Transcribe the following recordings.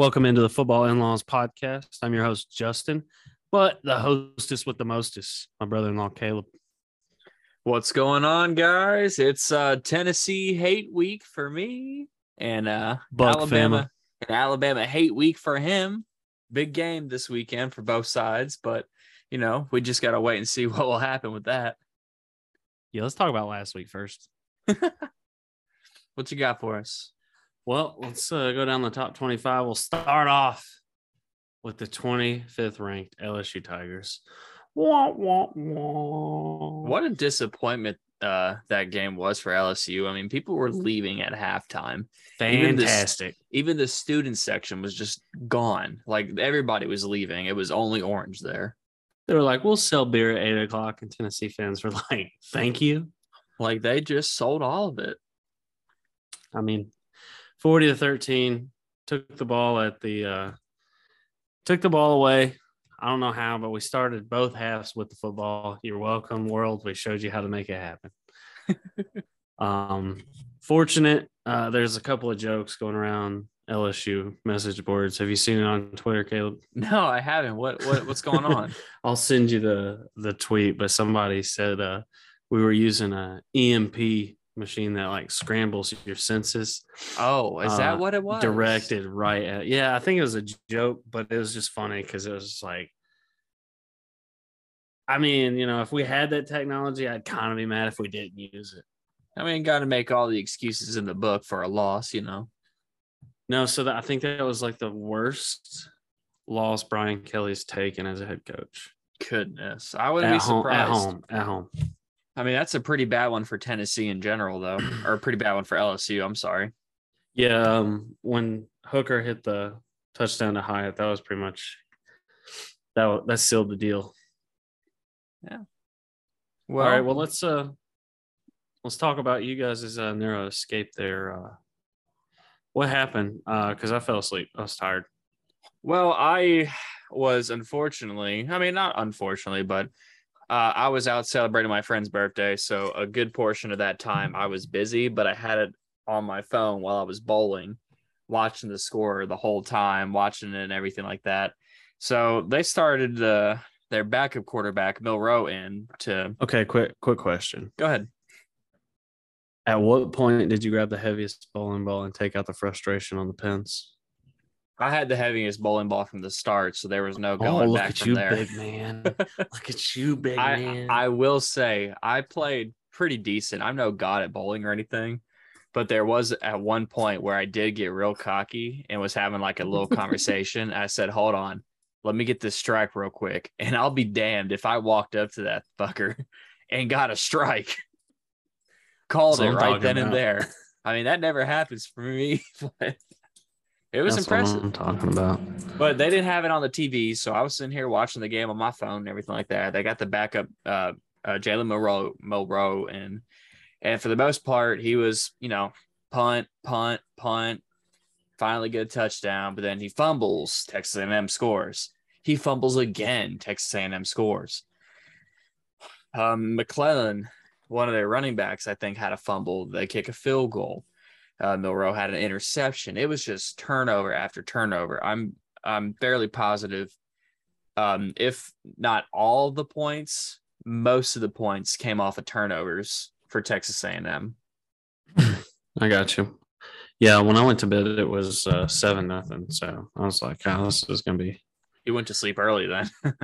Welcome into the Football In Laws podcast. I'm your host, Justin, but the hostess with the mostest, my brother in law, Caleb. What's going on, guys? It's uh Tennessee hate week for me and uh Buck Alabama and Alabama hate week for him. Big game this weekend for both sides, but you know, we just gotta wait and see what will happen with that. Yeah, let's talk about last week first. What you got for us? Well, let's uh, go down the top 25. We'll start off with the 25th ranked LSU Tigers. Wah, wah, wah. What a disappointment uh that game was for LSU. I mean, people were leaving at halftime. Even this- Fantastic. Even the student section was just gone. Like everybody was leaving. It was only orange there. They were like, we'll sell beer at eight o'clock. And Tennessee fans were like, thank you. Like they just sold all of it. I mean, 40 to 13, took the ball at the uh took the ball away. I don't know how, but we started both halves with the football. You're welcome, world. We showed you how to make it happen. um fortunate. Uh there's a couple of jokes going around LSU message boards. Have you seen it on Twitter, Caleb? No, I haven't. What what what's going on? I'll send you the the tweet, but somebody said uh we were using a EMP machine that like scrambles your senses Oh, is Uh, that what it was? directed right at yeah i think it was a joke but it was just funny because it was like i mean you know if we had that technology i'd kind of be mad if we didn't use it I mean, got to make all the excuses in the book for a loss, you know. no so that i think that was like the worst loss brian kelly's taken as a head coach Goodness, I wouldn't at be home, surprised. at home at home I mean, that's a pretty bad one for Tennessee in general, though, or a pretty bad one for LSU. I'm sorry. yeah um when hooker hit the touchdown to hyatt that was pretty much that that sealed the deal Yeah. Well, All right, well let's uh let's talk about you guys' uh, narrow escape there. Uh, what happened? Uh, because I fell asleep. I was tired. Well, I was unfortunately, I mean, not unfortunately, but uh, I was out celebrating my friend's birthday. So a good portion of that time I was busy, but I had it on my phone while I was bowling, watching the score the whole time, watching it and everything like that. So they started uh, their backup quarterback, Milroe, in to Okay, quick quick question. go ahead. At what point did you grab the heaviest bowling ball and take out the frustration on the pins? I had the heaviest bowling ball from the start, so there was no going Oh, going look back at from you, there. big man! look at you, big I, man. I will say I played pretty decent. I'm no god at bowling or anything, but there was at one point where I did get real cocky and was having like a little conversation. I said, "Hold on, let me get this strike real quick," and I'll be damned if I walked up to that fucker and got a strike. Called it I'm right then and there. I mean, that never happens for me, but it was That's impressive. I'm talking about. But they didn't have it on the TV, so I was sitting here watching the game on my phone and everything like that. They got the backup, uh, uh Jalen Monroe, Monroe, and and for the most part, he was, you know, punt, punt, punt. Finally get a touchdown, but then he fumbles. Texas A&M scores. He fumbles again. Texas A&M scores. Um, McClellan, one of their running backs, I think, had a fumble. They kick a field goal. Uh, Milroe had an interception. It was just turnover after turnover. I'm I'm fairly positive, um, if not all the points, most of the points came off of turnovers for Texas A&M. I got you. Yeah, when I went to bed, it was uh, seven nothing. So I was like, "Oh, this is gonna be." You went to sleep early then.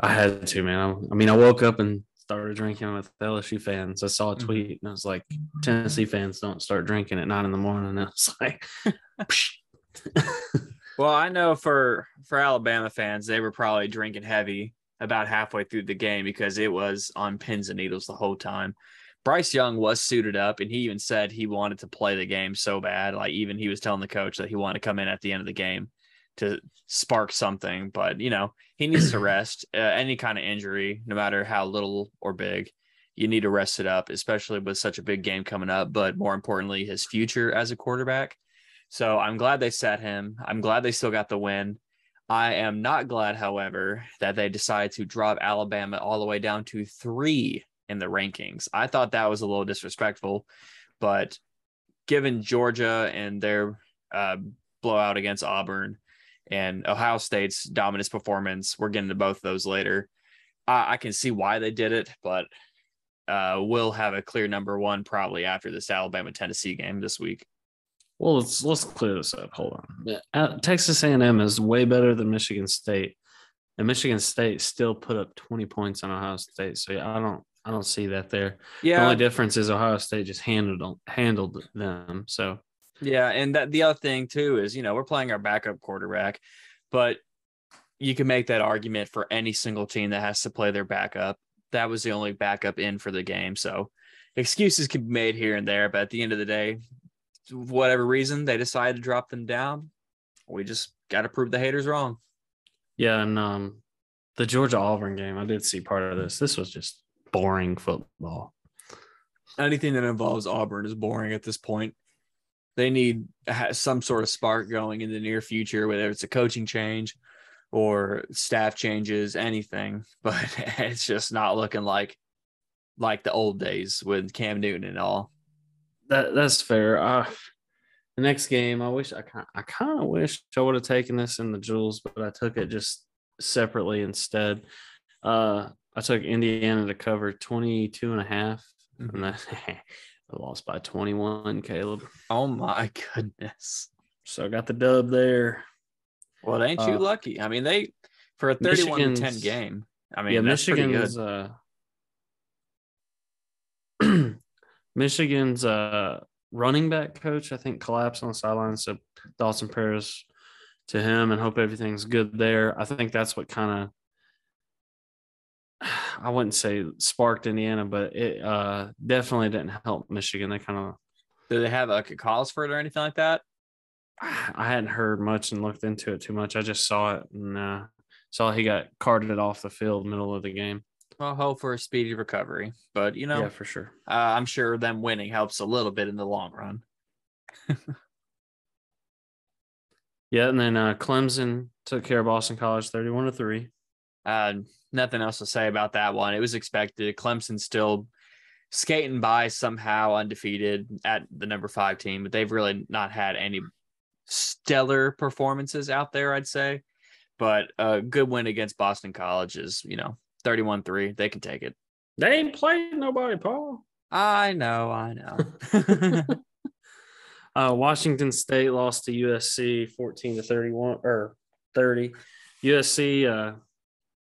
I had to, man. I, I mean, I woke up and started drinking with LSU fans. I saw a Mhm. tweet and I was like, Tennessee fans don't start drinking at nine in the morning. And I was like, well, I know for for Alabama fans, they were probably drinking heavy about halfway through the game because it was on pins and needles the whole time. Bryce Young was suited up and he even said he wanted to play the game so bad. Like even he was telling the coach that he wanted to come in at the end of the game to spark something. But you know, he needs to rest. Uh, any kind of injury, no matter how little or big, you need to rest it up, especially with such a big game coming up. But more importantly, his future as a quarterback. So I'm glad they set him. I'm glad they still got the win. I am not glad, however, that they decided to drop Alabama all the way down to three in the rankings. I thought that was a little disrespectful, but given Georgia and their uh, blowout against Auburn, and Ohio State's dominance performance. We're getting to both those later. I, I can see why they did it, but uh, we'll have a clear number one probably after this Alabama Tennessee game this week. Well, let's let's clear this up. Hold on. Uh, Texas A&M is way better than Michigan State, and Michigan State still put up 20 points on Ohio State. So yeah, I don't I don't see that there. Yeah. The only difference is Ohio State just handled handled them. So yeah, and that the other thing too is you know we're playing our backup quarterback, but you can make that argument for any single team that has to play their backup. That was the only backup in for the game, so excuses can be made here and there. But at the end of the day, whatever reason they decided to drop them down, we just got to prove the haters wrong. Yeah, and um, the Georgia Auburn game, I did see part of this. This was just boring football. Anything that involves Auburn is boring at this point. They need some sort of spark going in the near future, whether it's a coaching change or staff changes, anything. But it's just not looking like like the old days with Cam Newton and all. That that's fair. Uh, the next game, I wish I kind I kind of wish I would have taken this in the jewels, but I took it just separately instead. Uh, I took Indiana to cover 22 and a half, mm-hmm. and I lost by 21, Caleb. Oh my goodness. So I got the dub there. Well, ain't you uh, lucky? I mean, they for a 31 to 10 game. I mean, yeah, Michigan's uh Michigan's uh running back coach, I think, collapsed on the sideline. So Dawson prayers to him and hope everything's good there. I think that's what kind of I wouldn't say sparked Indiana, but it uh, definitely didn't help Michigan. They kind of did they have like a cause for it or anything like that? I hadn't heard much and looked into it too much. I just saw it and uh, saw he got carted off the field middle of the game. Well, hope for a speedy recovery, but you know, yeah, for sure. Uh, I'm sure them winning helps a little bit in the long run. yeah, and then uh, Clemson took care of Boston College, thirty-one to three. Uh, nothing else to say about that one. It was expected. Clemson still skating by somehow undefeated at the number five team, but they've really not had any stellar performances out there, I'd say. But a good win against Boston College is, you know, 31 3. They can take it. They ain't played nobody, Paul. I know, I know. uh, Washington State lost to USC 14 to 31 or 30. USC, uh,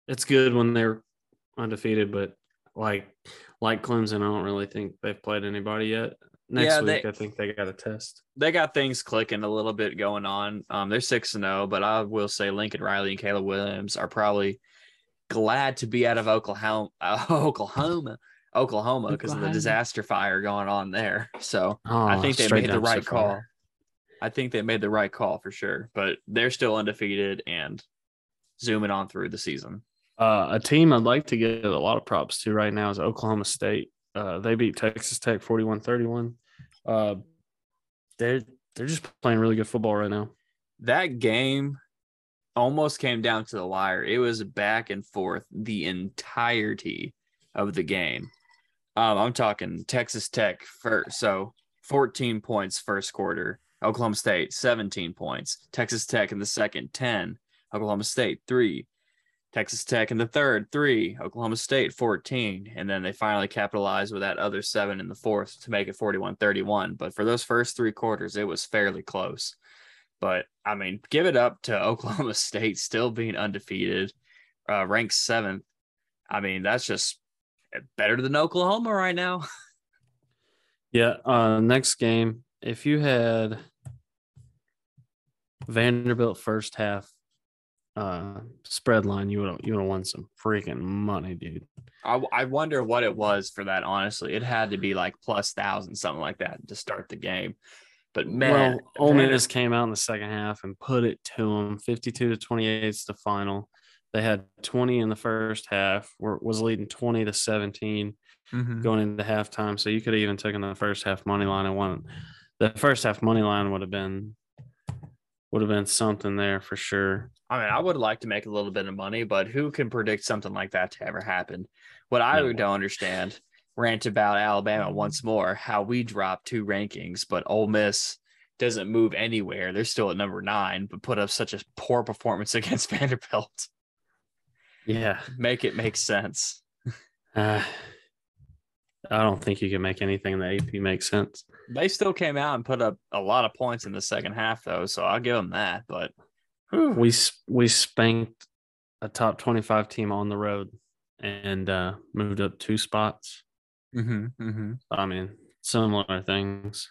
it's good when they're undefeated, but like like Clemson, I don't really think they've played anybody yet. Next yeah, week, they, I think they got a test. They got things clicking a little bit going on. Um, they're six and zero, oh, but I will say Lincoln Riley and Caleb Williams are probably glad to be out of Oklahoma, uh, Oklahoma, Oklahoma, because of the disaster fire going on there. So oh, I think they made the right call. I think they made the right call for sure. But they're still undefeated and zooming on through the season. Uh, a team I'd like to give a lot of props to right now is Oklahoma State. Uh, they beat Texas Tech 41 31. Uh, they're, they're just playing really good football right now. That game almost came down to the wire. It was back and forth the entirety of the game. Um, I'm talking Texas Tech first. So 14 points first quarter. Oklahoma State 17 points. Texas Tech in the second 10. Oklahoma State three. Texas Tech in the third, three, Oklahoma State 14. And then they finally capitalized with that other seven in the fourth to make it 41 31. But for those first three quarters, it was fairly close. But I mean, give it up to Oklahoma State still being undefeated, uh, ranked seventh. I mean, that's just better than Oklahoma right now. yeah. Uh, next game, if you had Vanderbilt first half uh spread line, you would you would have won some freaking money, dude. I, I wonder what it was for that. Honestly, it had to be like plus thousand, something like that, to start the game. But man, well, Ole Miss came out in the second half and put it to them, fifty-two to twenty-eight is the final. They had twenty in the first half, were, was leading twenty to 17 mm-hmm. going into halftime. So you could have even taken the first half money line and won. The first half money line would have been would have been something there for sure. I mean, I would like to make a little bit of money, but who can predict something like that to ever happen? What I no. don't understand, rant about Alabama once more, how we dropped two rankings, but Ole Miss doesn't move anywhere. They're still at number nine, but put up such a poor performance against Vanderbilt. Yeah. Make it make sense. Uh, I don't think you can make anything in the AP make sense. They still came out and put up a lot of points in the second half, though. So I'll give them that. But whew. We we spanked a top 25 team on the road and uh, moved up two spots. Mhm, mhm. I mean, similar things.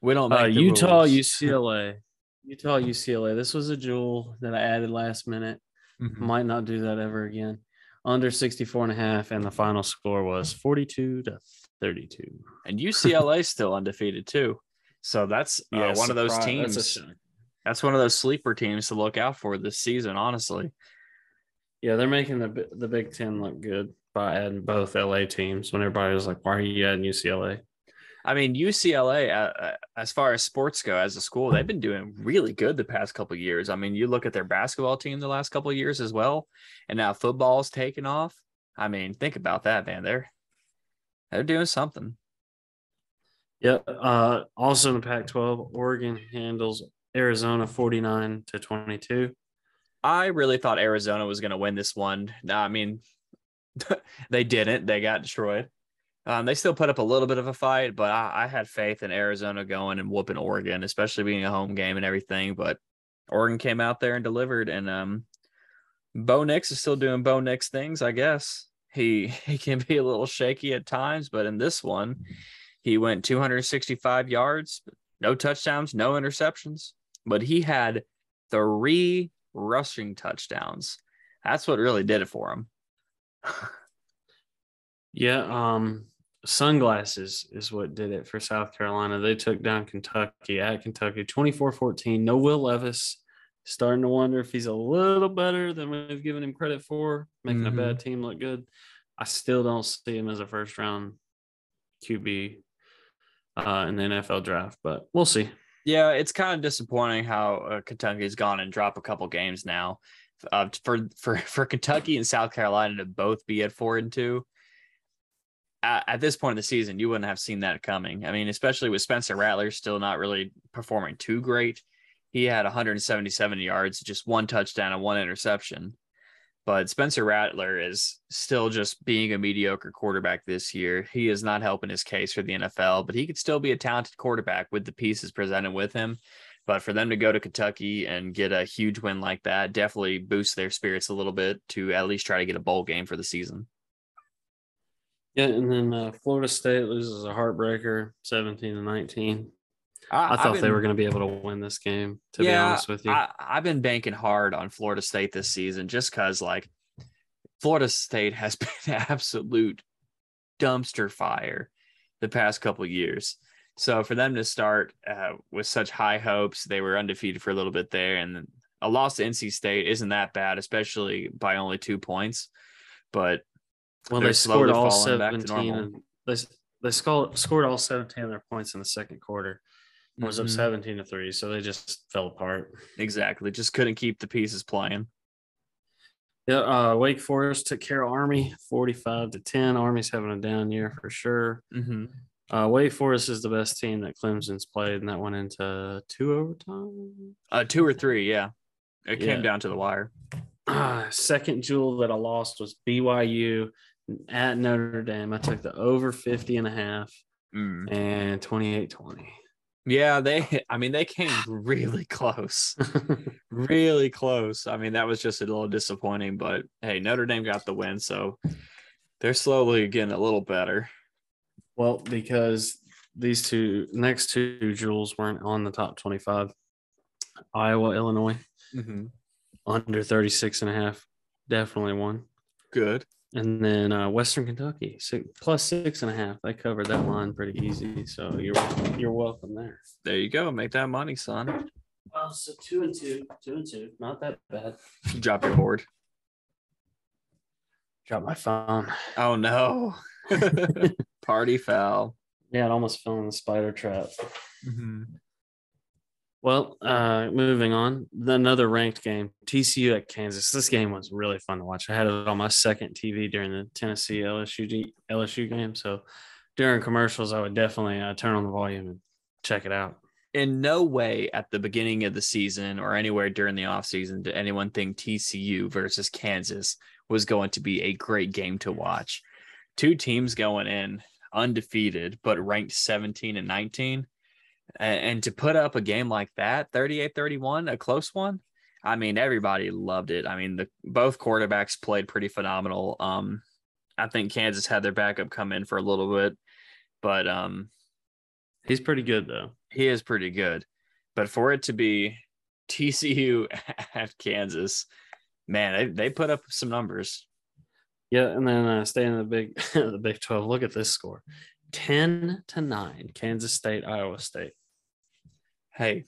we don't make Uh, Utah, rules. UCLA. Utah, UCLA. This was a jewel that I added last minute. Mhm. Might not do that ever again. Under 64 and a half, and the final score was 42 to 32. And UCLA still undefeated too. So that's uh, Yeah, one of those teams. that's a. That's one of those sleeper teams to look out for this season, honestly. Yeah, they're making the the Big Ten look good by adding both LA teams. When everybody was like, "Why are you adding UCLA?" I mean, UCLA, uh, uh, as far as sports go, as a school, they've been doing really good the past couple of years. I mean, you look at their basketball team the last couple of years as well, and now football's taken off. I mean, think about that, man. They're they're doing something. Yeah. Uh, also in the Pac-12, Oregon handles Arizona 49 to 22. I really thought Arizona was going to win this one. No, I mean, they didn't. They got destroyed. Um, they still put up a little bit of a fight, but I, I had faith in Arizona going and whooping Oregon, especially being a home game and everything. But Oregon came out there and delivered, and um, Bo Nix is still doing Bo Nix things, I guess. He he can be a little shaky at times, but in this one, he went 265 yards, no touchdowns, no interceptions, but he had three rushing touchdowns. That's what really did it for him. Yeah. Um, sunglasses is what did it for South Carolina. They took down Kentucky at Kentucky 24 14. No Will Levis. Starting to wonder if he's a little better than we've given him credit for, making Mhm. a bad team look good. I still don't see him as a first round QB uh, in the NFL draft, but we'll see. Yeah, it's kind of disappointing how uh, Kentucky's gone and dropped a couple games now. Uh, for for for Kentucky and South Carolina to both be at four and two. At, this point in the season, you wouldn't have seen that coming. I mean, especially with Spencer Rattler still not really performing too great. He had 177 yards, just one touchdown and one interception. But Spencer Rattler is still just being a mediocre quarterback this year. He is not helping his case for the NFL, but he could still be a talented quarterback with the pieces presented with him. But for them to go to Kentucky and get a huge win like that definitely boosts their spirits a little bit to at least try to get a bowl game for the season. Yeah, and then uh, Florida State loses a heartbreaker, seventeen to nineteen. I, I've thought they were going to be able to win this game. To be honest with you, I, I've been banking hard on Florida State this season just because, like, Florida State has been absolute dumpster fire the past couple of years. So for them to start uh, with such high hopes, they were undefeated for a little bit there, and a loss to NC State isn't that bad, especially by only two points. But well, they're they scored all falling back to seventeen. they they scored scored all seventeen of their points in the second quarter. It was up Mhm. seventeen to three, so they just fell apart. exactly, just couldn't keep the pieces playing. Yeah, uh, Wake Forest took care of Army, forty-five to ten. Army's having a down year for sure. Mm-hmm. Uh, Wake Forest is the best team that Clemson's played, and that went into two overtime. Uh, two or three, yeah. It Yeah. came down to the wire. Ah, second jewel that I lost was BYU at Notre Dame. I took the over 50 and a half Mm. and 28 20. Yeah, they. I mean, they came really close, really close. I mean, that was just a little disappointing, but hey, Notre Dame got the win, so they're slowly getting a little better. well, because these two next two jewels weren't on the top 25. Iowa, Illinois, Mm-hmm. under 36 and a half, definitely one Good. And then uh, Western Kentucky, six, plus six and a half. I covered that line pretty easy. So you're you're welcome there. There you go. Make that money, son. Well, so two and two, two and two, not that bad. Drop your board. Drop my phone. Oh no. Party foul. Yeah, it almost fell in the spider trap. Mm-hmm. Well, uh, moving on, another ranked game, TCU at Kansas. This game was really fun to watch. I had it on my second TV during the Tennessee LSU LSU game. So during commercials, I would definitely uh, turn on the volume and check it out. in no way at the beginning of the season or anywhere during the offseason did anyone think TCU versus Kansas was going to be a great game to watch. Two teams going in undefeated, but ranked 17 and 19. And, to put up a game like that, 38 31, a close one, I mean, everybody loved it. I mean, the both quarterbacks played pretty phenomenal. Um, I think Kansas had their backup come in for a little bit, but um, he's pretty good though. He is pretty good, but for it to be TCU at Kansas, man, they, they put up some numbers. Yeah, and then uh, staying in the big the Big Twelve. Look at this score: ten to nine, Kansas State, Iowa State. Hey,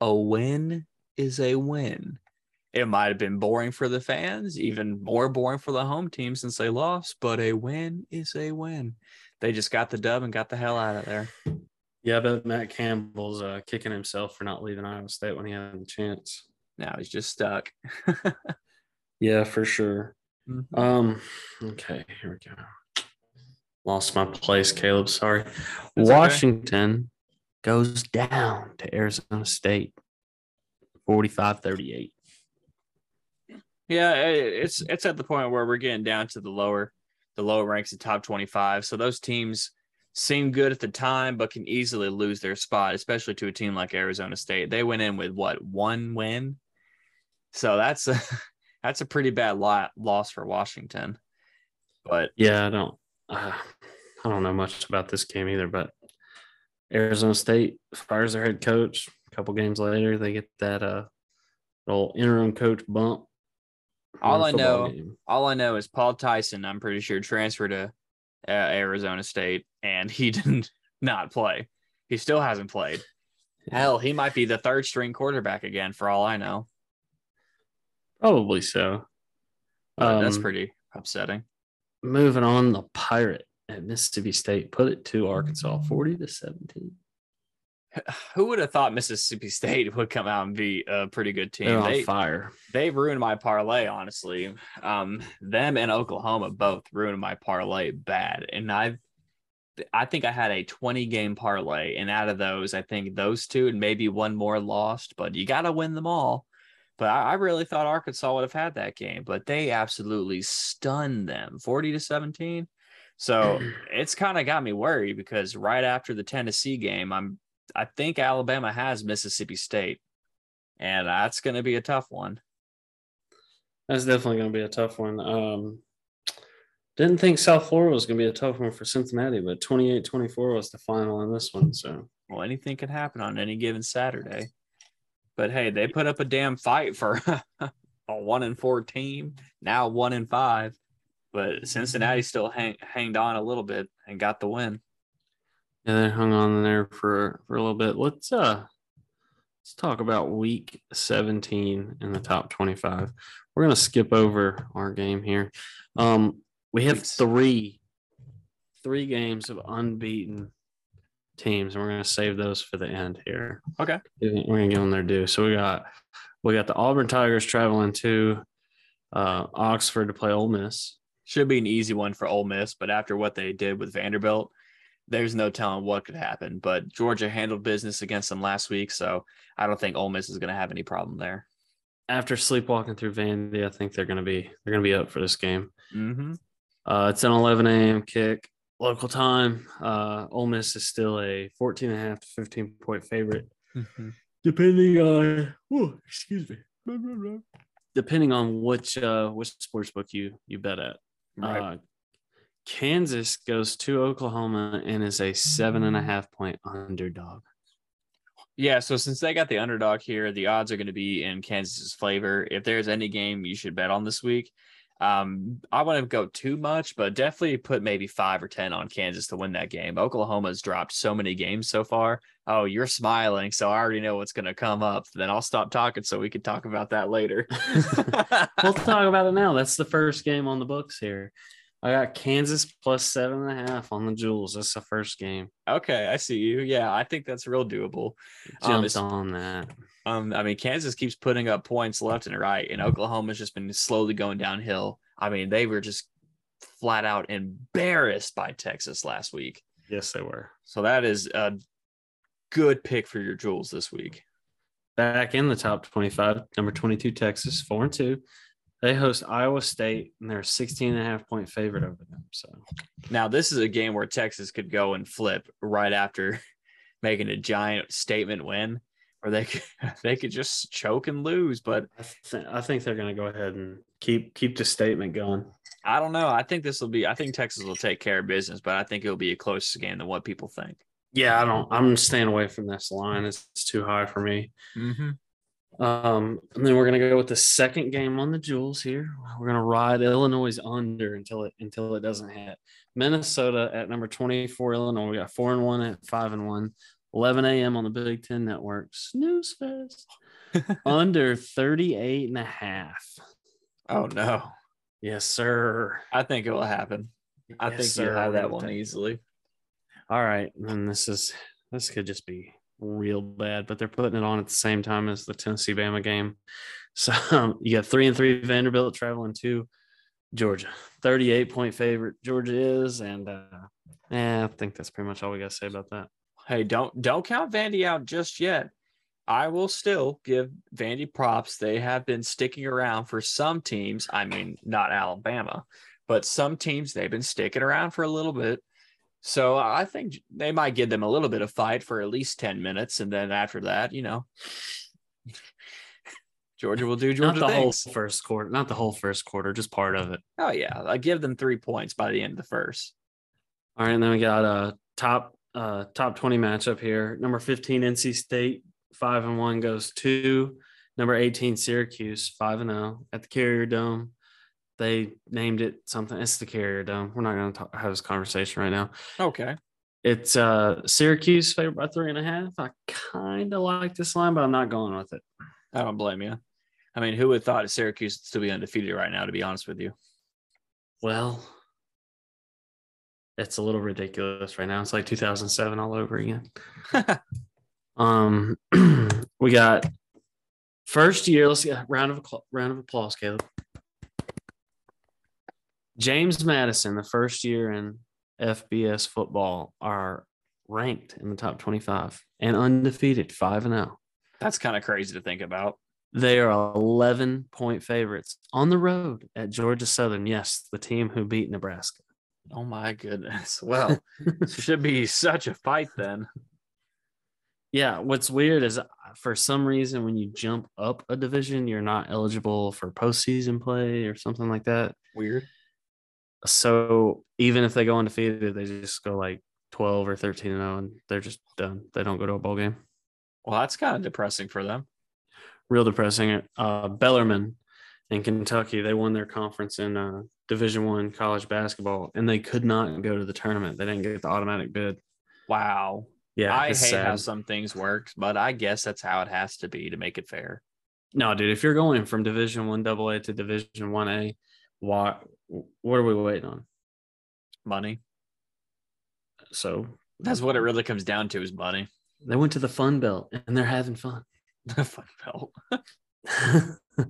a win is a win. It might have been boring for the fans, even more boring for the home team since they lost, but a win is a win. They just got the dub and got the hell out of there. Yeah, but Matt Campbell's uh, kicking himself for not leaving Iowa State when he had the chance. Now he's just stuck. yeah, for sure. Mm-hmm. Um, okay, here we go. Lost my place, Caleb. Sorry. That's Washington. Goes down to Arizona State 45 38. Yeah, it's it's at the point where we're getting down to the lower the lower ranks of top 25. So those teams seem good at the time, but can easily lose their spot, especially to a team like Arizona State. They went in with what one win, so that's a that's a pretty bad lot, loss for Washington. But yeah, I don't uh, I don't know much about this game either. But Arizona State fires their head coach A couple games later, they get that uh little interim coach bump. All I know, game. all I know is Paul Tyson. I'm pretty sure transferred to uh, Arizona State, and he didn't not play. He still hasn't played. Hell, he might be the third string quarterback again, for all I know. Probably so. Um, that's pretty upsetting. Moving on, the Pirate at Mississippi State put it to Arkansas, forty to seventeen. who would have thought Mississippi State would come out and be a pretty good team? They're on they, fire. They ruined my parlay, honestly. Um, them and Oklahoma both ruined my parlay bad. And I've I think I had a 20 game parlay, and out of those, I think those two and maybe one more lost, but you gotta win them all. But I, I really thought Arkansas would have had that game, but they absolutely stunned them 40 to 17. So it's kind of got me worried because right after the Tennessee game, I'm I think Alabama has Mississippi State, and that's going to be a tough one. That's definitely going to be a tough one. Um, didn't think South Florida was going to be a tough one for Cincinnati, but 28 24 was the final in this one. So, well, anything can happen on any given Saturday. But hey, they put up a damn fight for a one and four team, now one and five. But Cincinnati still hang, hanged on a little bit and got the win. Yeah, they hung on there for for a little bit. Let's uh let's talk about week 17 in the top 25. We're gonna skip over our game here. Um we have three three games of unbeaten teams, and we're gonna save those for the end here. Okay. We're gonna give them their due. So we got we got the Auburn Tigers traveling to uh, Oxford to play Ole Miss. Should be an easy one for Ole Miss, but after what they did with Vanderbilt, there's no telling what could happen. But Georgia handled business against them last week, so I don't think Ole Miss is going to have any problem there. After sleepwalking through Vandy, I think they're going to be they're going to be up for this game. Mm-hmm. Uh, it's an 11 a.m. kick local time. Uh, Ole Miss is still a 14 and a half to 15 point favorite, mm-hmm. depending on. Oh, excuse me. Depending on which uh, which sports book you you bet at. Right. Uh, Kansas goes to Oklahoma and is a seven and a half point underdog. Yeah, so since they got the underdog here, the odds are going to be in Kansas's favor. If there's any game you should bet on this week, um, I wouldn't go too much, but definitely put maybe five or ten on Kansas to win that game. Oklahoma's dropped so many games so far. Oh, you're smiling, so I already know what's going to come up. Then I'll stop talking so we can talk about that later. we'll talk about it now. That's the first game on the books here. I got Kansas plus seven and a half on the Jewels. That's the first game. Okay, I see you. Yeah, I think that's real doable. Jumped um, on that. Um, I mean, Kansas keeps putting up points left and right, and Oklahoma's just been slowly going downhill. I mean, they were just flat out embarrassed by Texas last week. Yes, they were. So that is a good pick for your jewels this week. Back in the top 25, number 22, Texas, four and two. They host Iowa State and they're a 16 and a half point favorite over them. So now this is a game where Texas could go and flip right after making a giant statement win, or they could they could just choke and lose. But I, th- I think they're going to go ahead and keep keep the statement going. I don't know. I think this will be. I think Texas will take care of business, but I think it'll be a closer game than what people think. Yeah, I don't. I'm staying away from this line. It's, it's too high for me. Mm-hmm. Um, and then we're gonna go with the second game on the jewels here. We're gonna ride Illinois under until it until it doesn't hit. Minnesota at number 24, Illinois. We got four and one at five and one. 11 a.m. on the Big Ten Network. Snooze fest. under 38 and a half. Oh no. Yes, sir. I think it will happen. I Yes, think you'll have that one easily. All right. And this is this could just be real bad, but they're putting it on at the same time as the Tennessee Bama game. So um, you got three and three Vanderbilt traveling to Georgia. 38 point favorite Georgia is. And uh yeah, I think that's pretty much all we gotta say about that. Hey, don't don't count Vandy out just yet. I will still give Vandy props. They have been sticking around for some teams. I mean, not Alabama, but some teams they've been sticking around for a little bit. So I think they might give them a little bit of fight for at least 10 minutes. And then after that, you know, Georgia will do Georgia not the things. whole first quarter, not the whole first quarter, just part of it. Oh, yeah. I give them three points by the end of the first. All right, and then we got a top uh top 20 matchup here. Number 15 NC State, 5 and 1 goes to number 18 Syracuse, 5 and 0 at the Carrier Dome. They named it something. It's the Carrier Dome. We're not going to have this conversation right now. Okay. It's uh Syracuse favored by three and a half. I kind of like this line, but I'm not going with it. I don't blame you. I mean, who would have thought Syracuse would still be undefeated right now, to be honest with you? Well, it's a little ridiculous right now. It's like 2007 all over again. Um, we got first year. Let's get a round of round of applause, Caleb. James Madison, the first year in FBS football, are ranked in the top 25 and undefeated, five and oh. zero. That's kind of crazy to think about. They are 11 point favorites on the road at Georgia Southern. Yes, the team who beat Nebraska. Oh my goodness. Well, it should be such a fight then. Yeah, what's weird is uh, for some reason when you jump up a division, you're not eligible for postseason play or something like that. Weird. So even if they go undefeated, they just go like 12 or 13 and 0 and they're just done. They don't go to a bowl game. Well, that's kind of depressing for them. Real depressing. Uh, Bellarmine in Kentucky, they won their conference in uh, Division One college basketball, and they could not go to the tournament. They didn't get the automatic bid. Wow. Yeah, I hate it's how some things work, but I guess that's how it has to be to make it fair. No, dude, if you're going from Division One Double A to Division One A, why? What are we waiting on? Money. So That's what it really comes down to is money. they went to the Fun Belt and they're having fun. The fun belt.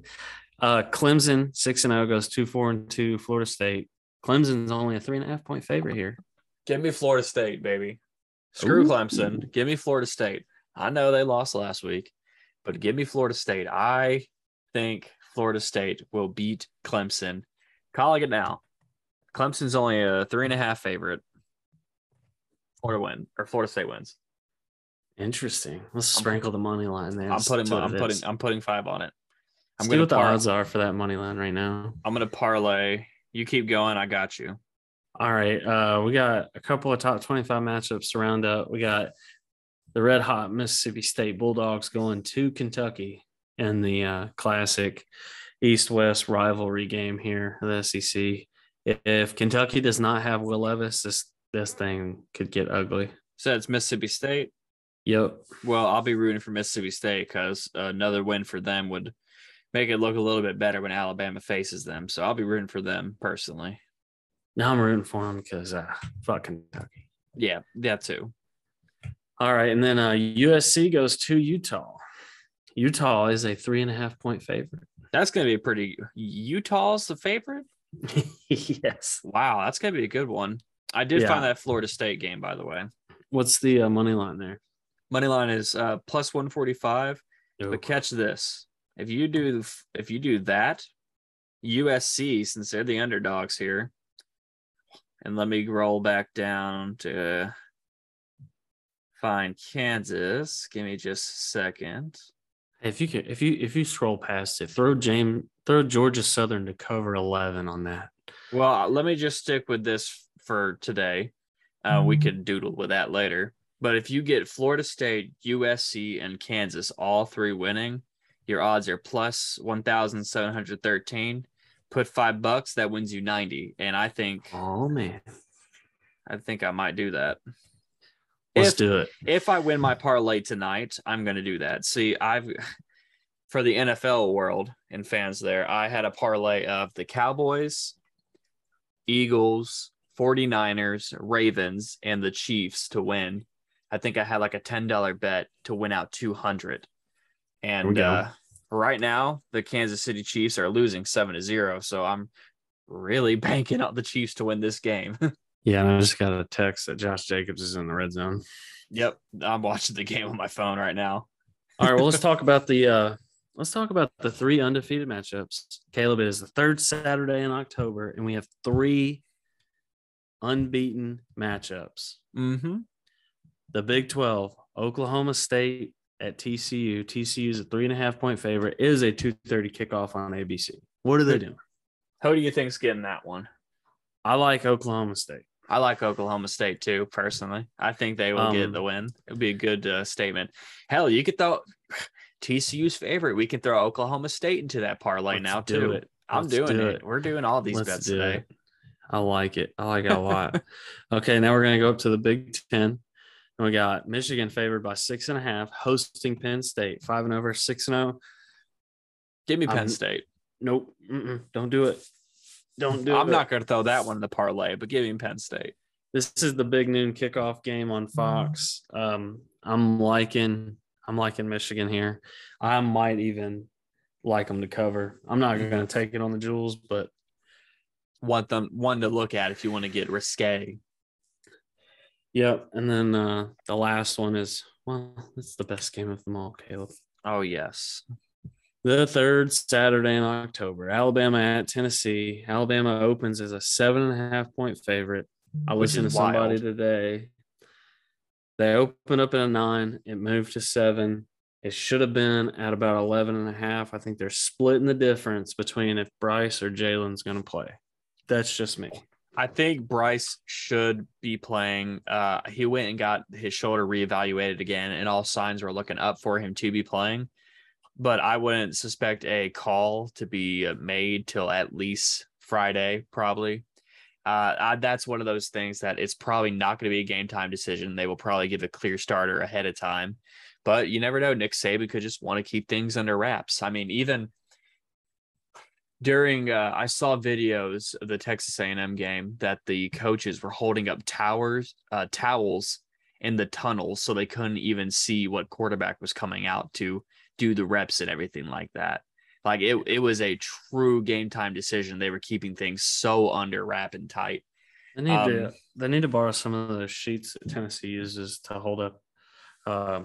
uh, Clemson six and zero goes two four and two. Florida State. Clemson's only a three and a half point favorite here. Give me Florida State, baby. Screw Ooh. Clemson. Give me Florida State. I know they lost last week, but give me Florida State. I think Florida State will beat Clemson. Calling it now. Clemson's only a three and a half favorite. Florida win or Florida State wins. Interesting. Let's I'm- sprinkle the money line there. I'm putting I'm putting is. I'm putting five on it. I'm Let's gonna what the odds are for that money line right now. I'm gonna parlay. You keep going. I got you. All right. Uh, we got a couple of top 25 matchups to round up. We got the red hot Mississippi State Bulldogs going to Kentucky in the uh, classic East West rivalry game here, the SEC. If Kentucky does not have Will Levis, this this thing could get ugly. So it's Mississippi State. Yep. Well, I'll be rooting for Mississippi State because another win for them would make it look a little bit better when Alabama faces them. So I'll be rooting for them personally. Now I'm rooting for them because uh, fuck Kentucky. Yeah, that too. All right, and then uh, USC goes to Utah. Utah is a three and a half point favorite. That's going to be a pretty. Utah's the favorite. yes. Wow, that's going to be a good one. I did Yeah. find that Florida State game, by the way. What's the uh, money line there? Money line is uh, plus 145. Nope. But catch this: if you do if you do that, USC since they're the underdogs here, and let me roll back down to find Kansas. Give me just a second. If you can, if you if you scroll past it, throw James, throw Georgia Southern to cover eleven on that. Well, let me just stick with this for today. Uh, we Mm-hmm. could doodle with that later. But if you get Florida State, USC, and Kansas all three winning, your odds are plus 1,713. Put five bucks, that wins you 90. And I think Oh man, I think I might do that. let's If- do it. If I win my parlay tonight, I'm going to do that. See, I've for the NFL world and fans there, I had a parlay of the Cowboys, Eagles, 49ers, Ravens, and the Chiefs to win. I think I had like a $10 bet to win out 200. And uh, right now, the Kansas City Chiefs are losing 7 to 0. So I'm really banking on the Chiefs to win this game. Yeah, and I just got a text that Josh Jacobs is in the red zone. yep. I'm watching the game on my phone right now. All right, well, let's talk about the uh let's talk about the three undefeated matchups. Caleb, it is the third Saturday in October, and we have three unbeaten matchups. Mm-hmm. The Big 12, Oklahoma State at TCU. TCU is a three and a half point favorite, It is a 2:30 kickoff on ABC. What are they doing? Who do you think's getting that one? I like Oklahoma State. I like Oklahoma State too, personally. I think they will get Um, the win. It would be a good uh, statement. Hell, you could throw TCU's favorite. We can throw Oklahoma State into that parlay Let's now do too. it. I'm Let's doing do it. it. We're doing all these Let's bets today. it. I like it. I like it a lot. okay, now we're gonna go up to the Big Ten. And we got Michigan favored by six and a half, hosting Penn State, five and over, six and zero. Give me Penn I'm- State. Nope, don't do it. Don't do it. I'm not going to throw that one in the parlay, but give me Penn State. This is the big noon kickoff game on Fox. Um, I'm liking. I'm liking Michigan here. I might even like them to cover. I'm not going to take it on the Jewels, but Want them one to look at if you want to get risque. Yep. And then uh, the last one is well, it's the best game of them all, Caleb. Oh yes, The third Saturday in October, Alabama at Tennessee. Alabama opens as a seven and a half point favorite. I Which listened to somebody wild. today. They opened up at a nine, it moved to seven. It should have been at about 11 and a half. I think they're splitting the difference between if Bryce or Jalen's going to play. That's just me. I think Bryce should be playing. Uh, he went and got his shoulder reevaluated again, and all signs were looking up for him to be playing. But I wouldn't suspect a call to be made till at least Friday, probably. Uh, I, that's one of those things that it's probably not going to be a game time decision. They will probably give a clear starter ahead of time, but you never know. Nick Saban could just want to keep things under wraps. I mean, even during uh, I saw videos of the Texas A&M game that the coaches were holding up towers uh, towels in the tunnels so they couldn't even see what quarterback was coming out to do the reps and everything like that. Like it, it was a true game time decision. They were keeping things so under wrap and tight. They need Um, to they need to borrow some of those sheets that Tennessee uses to hold up uh,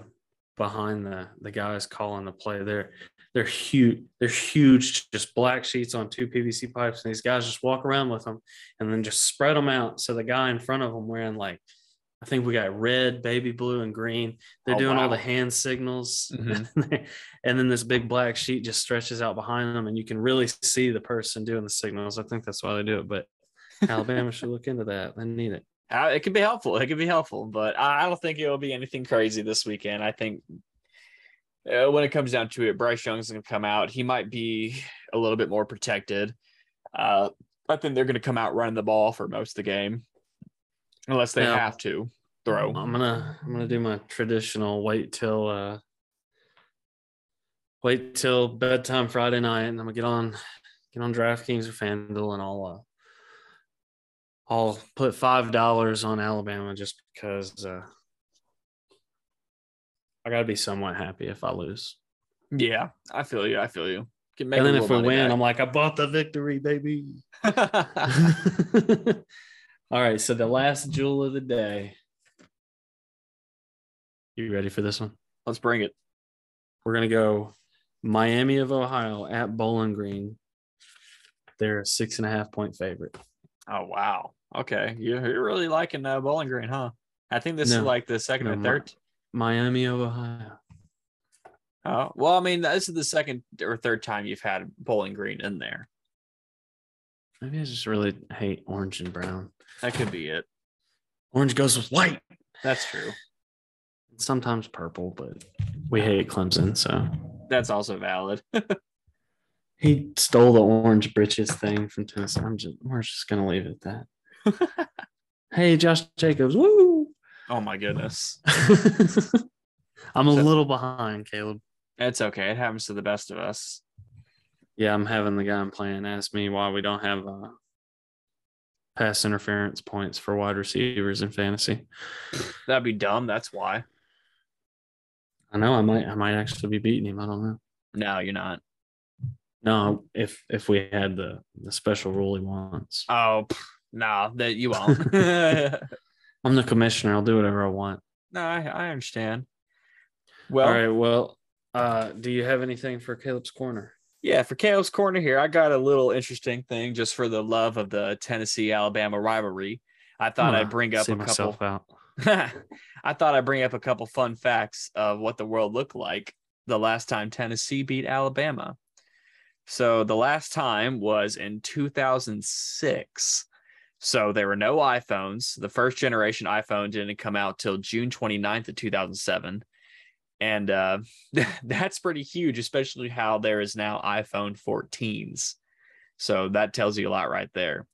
behind the the guys calling the play. They're they're huge. They're huge, just black sheets on two PVC pipes, and these guys just walk around with them and then just spread them out. So the guy in front of them wearing like I think we got red, baby blue, and green. They're Oh, doing all the hand signals, Mhm. and then this big black sheet just stretches out behind them, and you can really see the person doing the signals. I think that's why they do it, but Alabama should look into that. They need it. Uh, it could be helpful. It could be helpful, but I I don't think it'll be anything crazy this weekend. I think uh, when it comes down to it, Bryce Young's going to come out. He might be a little bit more protected. Uh, I think they're going to come out running the ball for most of the game, unless they Yeah. have to throw. I'm gonna I'm gonna do my traditional wait till uh wait till bedtime Friday night, and I'm gonna get on get on DraftKings or FanDuel, and I'll uh, I'll put five dollars on Alabama just because uh, I gotta be somewhat happy if I lose. Yeah, I feel you. I feel you. And then if we win, money I'm like, I bought the victory, baby. All right, so the last jewel of the day You ready for this one? Let's bring it. We're gonna go Miami of Ohio at Bowling Green. They're a six and a half point favorite. Oh wow. Okay, you're, you're really liking uh, Bowling Green, huh? I think this is like the second No, or third. Miami of Ohio. Oh well, I mean, this is the second or third time you've had Bowling Green in there. Maybe I just really hate orange and brown. That could be it. Orange goes with white. That's true. Sometimes purple, but we hate Clemson, so That's also valid. he stole the orange britches thing from Tennessee. I'm just we're just gonna leave it at that. hey, Josh Jacobs, woo! oh my goodness. I'm a So- little behind, Caleb. It's okay. It happens to the best of us. Yeah, I'm having the guy I'm playing ask me why we don't have uh, pass interference points for wide receivers in fantasy. That'd be dumb. That's why. I know I might I might actually be beating him. I don't know. No, you're not. No, if if we had the the special rule he wants. Oh, no, that you won't. I'm the commissioner. I'll do whatever I want. No, I, I understand. Well, All right. Well, uh, do you have anything for Caleb's corner? yeah, for Caleb's corner here, I got a little interesting thing just for the love of the Tennessee Alabama rivalry. I thought I'm I'd bring up a couple. out. I thought I'd bring up a couple fun facts of what the world looked like the last time Tennessee beat Alabama. So the last time was in 2006. So there were no iPhones. The first generation iPhone didn't come out till June 29th of 2007. And uh, that's pretty huge, especially how there is now iPhone 14s. So that tells you a lot right there.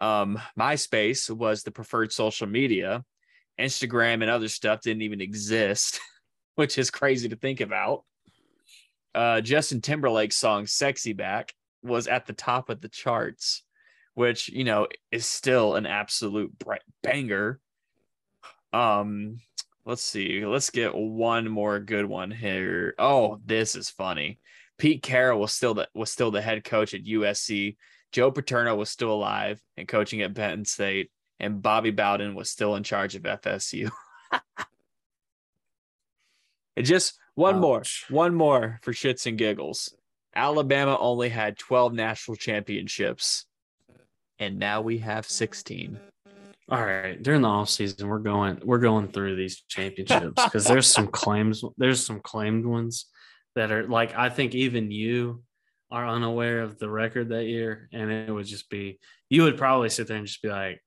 Um, MySpace was the preferred social media. Instagram and other stuff didn't even exist, which is crazy to think about. Uh, Justin Timberlake's song Sexy Back was at the top of the charts, which, you know, is still an absolute banger. Um, let's see. Let's get one more good one here. Oh, this is funny. Pete Carroll was still the was still the head coach at USC. Joe Paterno was still alive and coaching at Penn State, and Bobby Bowden was still in charge of FSU. and just one more, one more for shits and giggles. Alabama only had 12 national championships, and now we have 16. All right. During the off season, we're going we're going through these championships because there's some claims. There's some claimed ones that are like I think even you are unaware of the record that year, and it would just be you would probably sit there and just be like,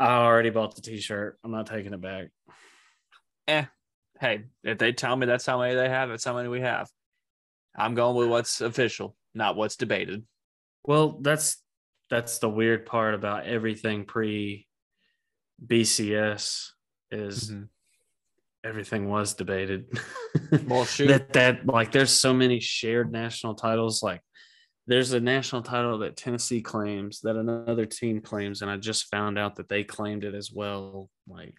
I already bought the T-shirt. I'm not taking it back. Eh, hey, if they tell me that's how many they have, that's how many we have. I'm going with what's official, not what's debated. Well, that's that's the weird part about everything pre BCS is mm-hmm. everything was debated. Well, shoot. that that like there's so many shared national titles. Like there's a national title that Tennessee claims that another team claims, and I just found out that they claimed it as well. Like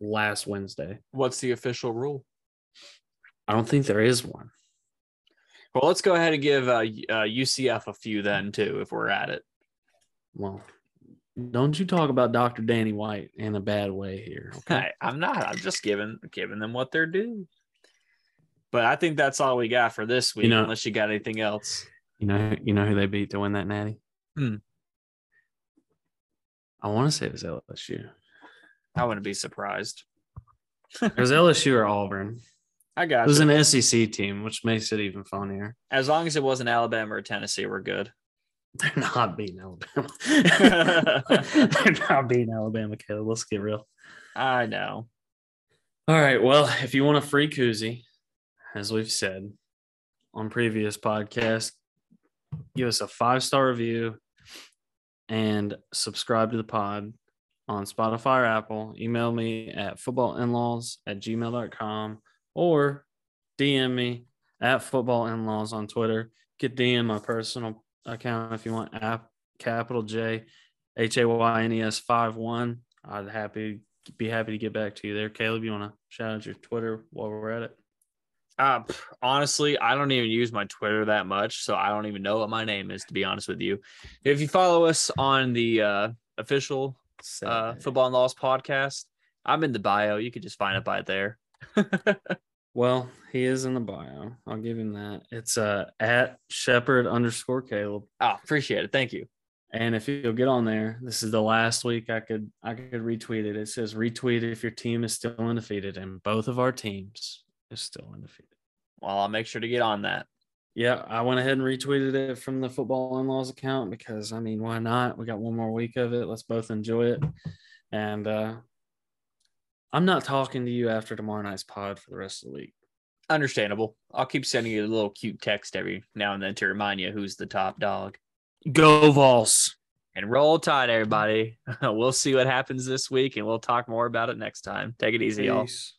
last Wednesday. What's the official rule? I don't think there is one. Well, let's go ahead and give uh, uh, UCF a few then too, if we're at it. Well, don't you talk about Dr. Danny White in a bad way here. Okay. Hey, I'm not. I'm just giving giving them what they're due. But I think that's all we got for this week, know- unless you got anything else. You know, you know who they beat to win that natty? Hmm. I want to say it was LSU. I wouldn't be surprised. It was LSU or Auburn. I got It was you. an SEC team, which makes it even funnier. As long as it wasn't Alabama or Tennessee, we're good. They're not beating Alabama. They're not beating Alabama, Caleb. Let's get real. I know. All right. Well, if you want a free koozie, as we've said on previous podcasts, give us a five star review and subscribe to the pod on Spotify or Apple. Email me at footballinlaws at gmail.com or DM me at footballinlaws on Twitter. Get DM my personal account if you want app capital J H A Y N E S five one. I'd happy be happy to get back to you there. Caleb, you want to shout out your Twitter while we're at it? Uh, honestly, I don't even use my Twitter that much, so I don't even know what my name is. To be honest with you, if you follow us on the uh, official uh, Football In-Laws podcast, I'm in the bio. You could just find it by there. Well, he is in the bio. I'll give him that. It's uh at Shepherd underscore Caleb. oh, appreciate it. Thank you. And if you'll get on there, this is the last week I could I could retweet it. It says retweet if your team is still undefeated, and both of our teams is still undefeated. Well, I'll make sure to get on that. Yeah, I went ahead and retweeted it from the football in-laws account because I mean, why not? We got one more week of it. Let's both enjoy it. And uh I'm not talking to you after tomorrow night's pod for the rest of the week. Understandable. I'll keep sending you a little cute text every now and then to remind you who's the top dog. Go Vols. And roll tide, everybody. we'll see what happens this week and we'll talk more about it next time. Take it easy, y'all. Peace.